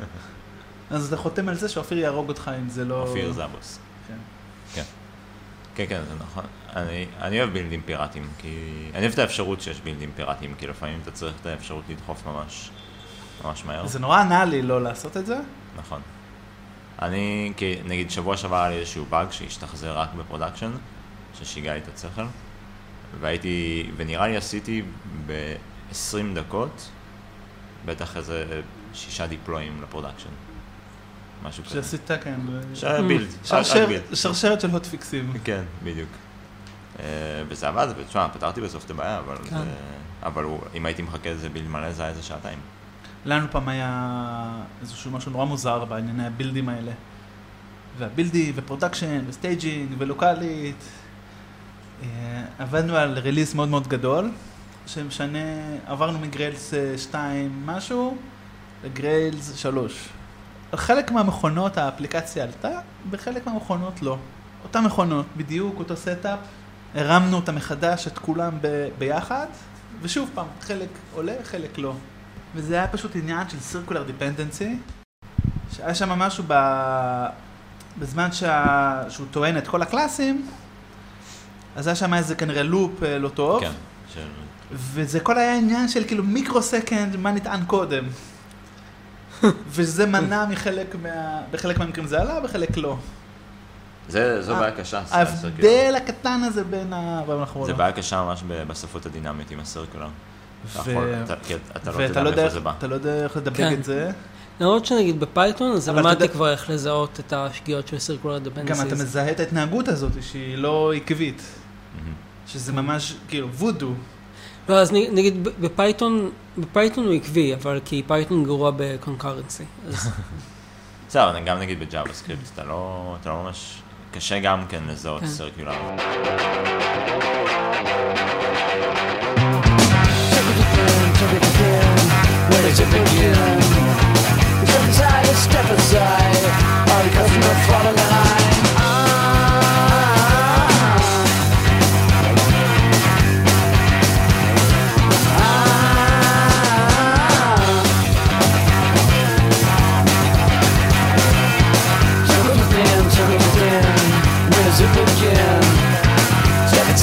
אז אתה חותם על זה שאופיר יהרוג אותך אם זה לא... אופיר זה הבוס. כן. כן. כן, זה נכון. אני, אני אוהב בילדים פיראטיים, כי... אני אוהב את האפשרות שיש בילדים פיראטיים, כי לפעמים אתה צריך את האפשרות לדחוף ממש, ממש מהר. זה נורא ענה לי לא לעשות את זה. נכון. אני, כי נגיד שבוע שעבר היה לי איזשהו באג שהשתחזר רק ב-production, ששיגע לי את השכל, והייתי, ונראה לי עשיתי ב-20 דקות, בטח איזה שישה דיפלויים ל-production. משהו כזה. שעשית, כן. שהיה build, שרשר- build. שרשרת של הוטפיקסים. כן, בדיוק. אה, וזה עבד, ותשמע, פתרתי בסוף את הבעיה, אבל כן. זה... אבל אם הייתי מחכה לזה build מלא, זה היה איזה שעתיים. לנו פעם היה איזשהו משהו נורא מוזר בענייני הבילדים האלה. והבילדים, ו-production, ו-staging, ולוקאלית. אה, עבדנו על release מאוד מאוד גדול, שמשנה, עברנו מ-Grails 2 משהו ל-Grails 3. חלק מהמכונות האפליקציה עלתה, בחלק מהמכונות לא. אותן מכונות, בדיוק אותו setup, הרמנו אותם מחדש, את כולם ב- ביחד, ושוב פעם, חלק עולה, חלק לא. וזה היה פשוט עניין של circular dependency, שהיה שם משהו ב... בזמן שה... שהוא טוען את כל הקלאסים, אז היה שם איזה כנראה loop אה, לא טוב, כן. וזה כל היה עניין של כאילו micro second, מה נטען קודם. וזה מנע מחלק מה... בחלק מהמקרים זה עלה, בחלק לא. זה, זו ה- בעיה קשה. ההבדל הקטן הזה בין ה... זה בעיה קשה ממש ב- בשפות הדינמיות עם ה-circular. לא ואתה לא יודע מאיפה איך- זה בא. אתה לא יודע איך לדבג כן. את זה. למרות שנגיד ב-Python, אז אבל אתה למדתי יודע- כבר איך לזהות את השגיאות של circular dependencies. גם אתה מזהה את ההתנהגות הזאת שהיא לא עקבית. מהמם. שזה ממש כאילו וודו. לא, אז נגיד ב-Python, ב-Python הוא עקבי, אבל כי Python גרוע ב-concurrency. אז בסדר, אבל גם נגיד ב-JavaScript, אתה לא אתה לא ממש... קשה גם כן לזהות כן. circular. Where does it begin? Step aside. Are the customer front of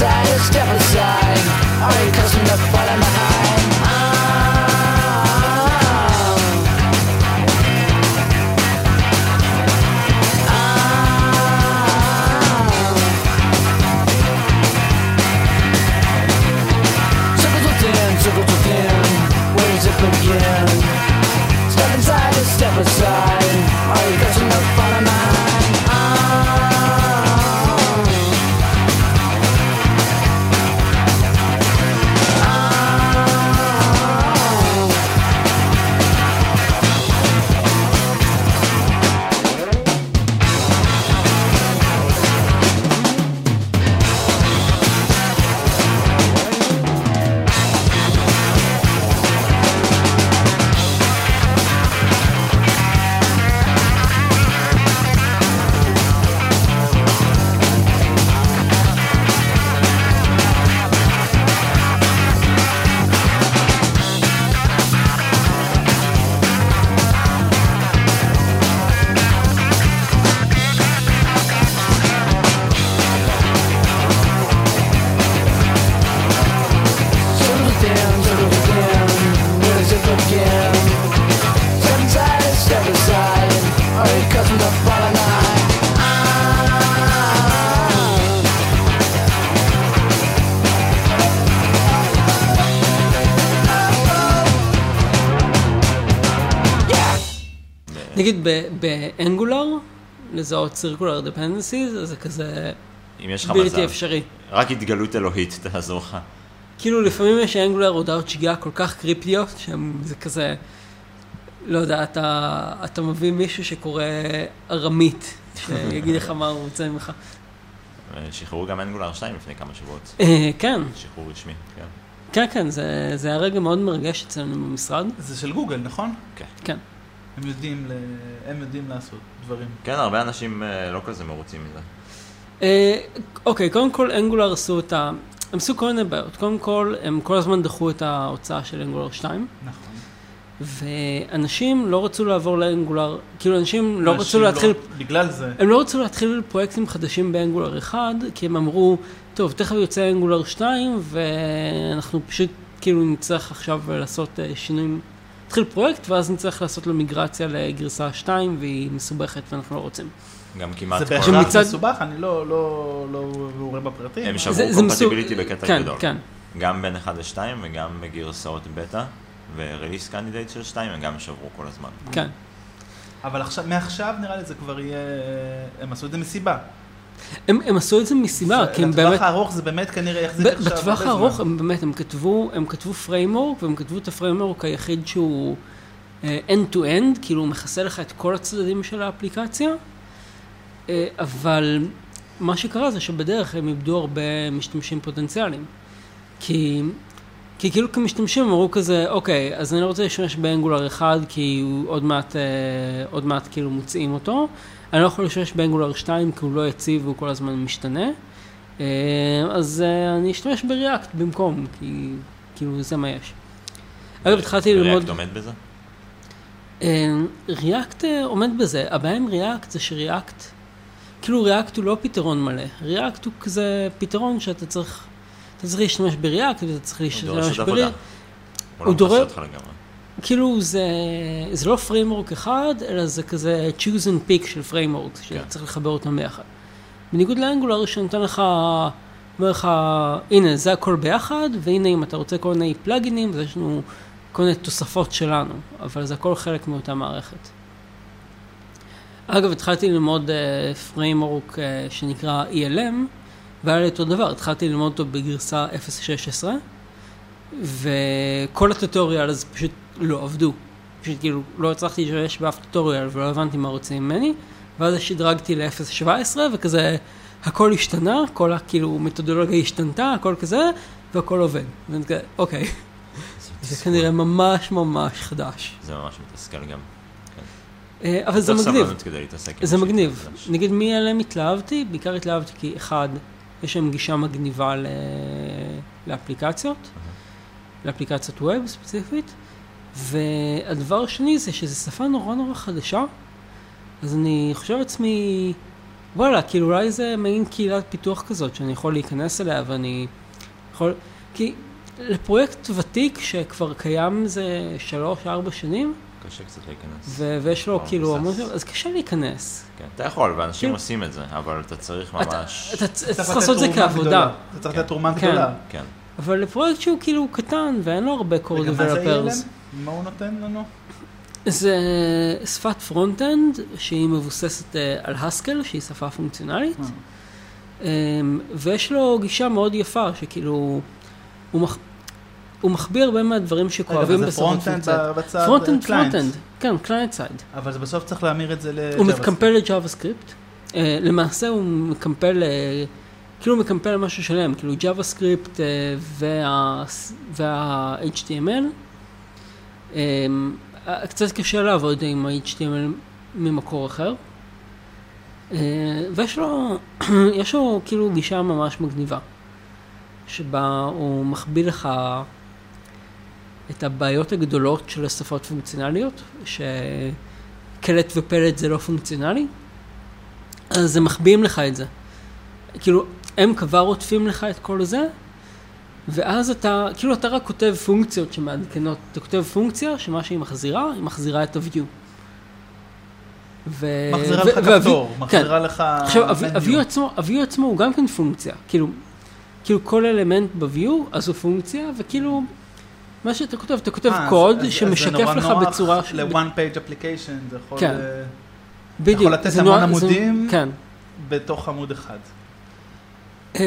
aside, step aside Are you accustomed to falling behind? Ah. Begin. Step inside, step aside. Are you catching the fun of mine? נגיד ב- באנגולר, לזהות circular dependencies, אז זה כזה אם יש לך בלתי מזל, אפשרי. רק התגלות אלוהית תעזור לך. כאילו לפעמים יש אנגולר הודעות שגיאה כל כך קריפטיות, שזה כזה, לא יודע, אתה, אתה מביא מישהו שקורא ארמית, שיגיד לך מה הוא רוצה ממך. שחררו גם אנגולר 2 לפני כמה שבועות. אה, כן, שחרור רשמי, כן. כן, כן, זה, זה היה רגע מאוד מרגש אצלנו במשרד. זה של גוגל, נכון? כן. הם יודעים, ל... הם יודעים לעשות דברים. כן, הרבה אנשים אה, לא כזה מרוצים מזה. אה, אוקיי, קודם כל אנגולר עשו את ה... הם עשו כל מיני בעיות. קודם כל, הם כל הזמן דחו את ההוצאה של אנגולר 2, נכון. ואנשים לא רצו לעבור לאנגולר, כאילו אנשים לא רצו אנשים להתחיל... בגלל זה. הם לא רצו להתחיל פרויקטים חדשים באנגולר 1, כי הם אמרו, טוב, תכף יוצא אנגולר 2, ואנחנו פשוט כאילו נצטרך עכשיו לעשות אה, שינויים. נתחיל פרויקט, ואז נצטרך לעשות לו מיגרציה לגרסה 2, והיא מסובכת ואנחנו לא רוצים. גם כמעט זה כל... בהכרח שמצד- מסובך, אני לא, לא, לא מעורה בפרטים. הם שברו זה- זה מסוג- compatibility בקטע כן, גדול. כן. גם בין 1 ל-2 וגם בגרסאות בטא ו-release candidate של 2 הם גם שברו כל הזמן. כן. אבל עכשיו, מעכשיו נראה לי זה כבר יהיה, הם עשו את זה מסיבה. הם, הם עשו את זה מסיבה, כי הם באמת... לטווח הארוך זה באמת כנראה יחזיק ב- עכשיו הרבה זמן. בטווח הארוך הם באמת, הם כתבו, הם כתבו framework, והם כתבו את ה-framework היחיד שהוא אה, end-to-end, כאילו הוא מכסה לך את כל הצדדים של האפליקציה, אה, אבל מה שקרה זה שבדרך הם איבדו הרבה משתמשים פוטנציאליים. כי כי כאילו כמשתמשים אמרו כזה, אוקיי, אז אני לא רוצה להשתמש ב-Angular אחד, כי הוא עוד מעט, אה, עוד מעט כאילו מוציאים אותו. אני לא יכול להשתמש ב-Angular 2, כי הוא לא יציב והוא כל הזמן משתנה. אה, אז אה, אני אשתמש ב-React במקום, כי כאילו זה מה יש. אגב, התחלתי ללמוד... React עומד בזה? React אה, עומד בזה, הבעיה עם React זה ש-React, כאילו React הוא לא פתרון מלא, React הוא כזה פתרון שאתה צריך, אתה צריך להשתמש ב-React ואתה צריך הוא דורש להשתמש עוד ב-React. עבודה. הוא לא מכסה אותך לגמרי. כאילו זה, זה לא framework אחד, אלא זה כזה choose and pick של framework, כן. שצריך לחבר אותם ביחד. בניגוד ל-Angular שנותן לך, אומר לך, הנה זה הכל ביחד, והנה אם אתה רוצה כל מיני פלאגינים, אז יש לנו כל מיני תוספות שלנו, אבל זה הכל חלק מאותה מערכת. אגב, התחלתי ללמוד אה, framework אה, שנקרא Elm, והיה לי אותו דבר, התחלתי ללמוד אותו בגרסה 0.16, וכל הטוטוריאל אז פשוט לא עבדו. פשוט כאילו לא הצלחתי להשתמש באף טוטוריאל ולא הבנתי מה רוצים ממני, ואז שדרגתי ל-0.17 וכזה הכל השתנה, כל הכאילו מתודולוגיה השתנתה, הכל כזה, והכל עובד. ואני כזה, אוקיי, זה כנראה ממש ממש חדש. זה ממש מתסכל גם. אה, אבל זה צריך מגניב. זה מגניב. נגיד מ-LM התלהבתי, בעיקר התלהבתי כי אחד, יש להם גישה מגניבה. לאפליקציות, לאפליקציית ווב ספציפית, והדבר השני זה שזו שפה נורא נורא חדשה, אז אני חושב לעצמי, וואלה, כאילו אולי זה מעין קהילת פיתוח כזאת שאני יכול להיכנס אליה ואני יכול... כי לפרויקט ותיק שכבר קיים איזה שלוש-ארבע שנים, קשה קצת להיכנס. ו- ויש לו כאילו. המון... אז קשה להיכנס. כן, אתה יכול, ואנשים כאילו- עושים את זה, אבל אתה צריך אתה, ממש... אתה צריך לעשות את זה כעבודה, גדולה. אתה צריך כן. לתת תרומה כן. גדולה. כן. אבל לפרויקט שהוא כאילו קטן ואין לו הרבה core זה developers. מה הוא נותן לנו? זה שפת front-end שהיא מבוססת אה, על Haskell, שהיא שפה פונקציונלית, אה. אמ, ויש לו גישה מאוד יפה, שכאילו, הוא, מח... הוא מחביא הרבה מהדברים שכואבים בשפות front-end פונקציונלית. בצד front-end, client. front-end, כן, client side. אבל זה בסוף צריך להמיר את זה ל... הוא מתקמפל ל-JavaScript. אה, למעשה הוא מקמפל, אה, כאילו מקמפל משהו שלם, כאילו JavaScript וה- וה-HTML. אה, קצת קשה לעבוד עם ה-HTML ממקור אחר. אה, ויש לו, יש לו כאילו גישה ממש מגניבה, שבה הוא מחביא לך את הבעיות הגדולות של השפות פונקציונליות, שקלט ופלט זה לא פונקציונלי, אז הם מחביאים לך את זה. כאילו, הם כבר עוטפים לך את כל זה, ואז אתה, כאילו אתה רק כותב פונקציות שמעדכנות, אתה כותב פונקציה שמה שהיא מחזירה, היא מחזירה את ה-view. ו... מחזירה ו- לך כפתור, כן. מחזירה לך... עכשיו. ה-view עצמו, עצמו הוא גם כן פונקציה. כאילו, כאילו כל אלמנט ב-view, אז הוא פונקציה, וכאילו, מה שאתה כותב, אתה כותב אה, אז- קוד אז- אז שמשקף זה נורא לך נוח בצורה של... ל-one page application, זה יכול... כן. אה, בדיוק. לתת זה המון נורא- זה- עמודים. כן. בתוך עמוד אחד. אה,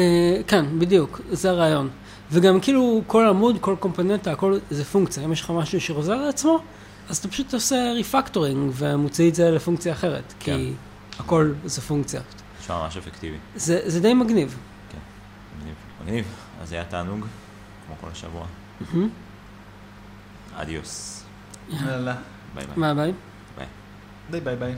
כן, בדיוק, זה הרעיון. וגם כאילו כל עמוד, כל קומפוננטה, הכל זה פונקציה. אם יש לך משהו שחוזר לעצמו, אז אתה פשוט עושה refactoring ומוציא את זה לפונקציה אחרת. כן. כי הכל זה פונקציה. נשמע ממש אפקטיבי. זה, זה די מגניב. מגניב. מגניב. אז זה היה תענוג, כמו כל השבוע. אדיוס. יאללה. ביי ביי. מה הבעיה? די ביי ביי.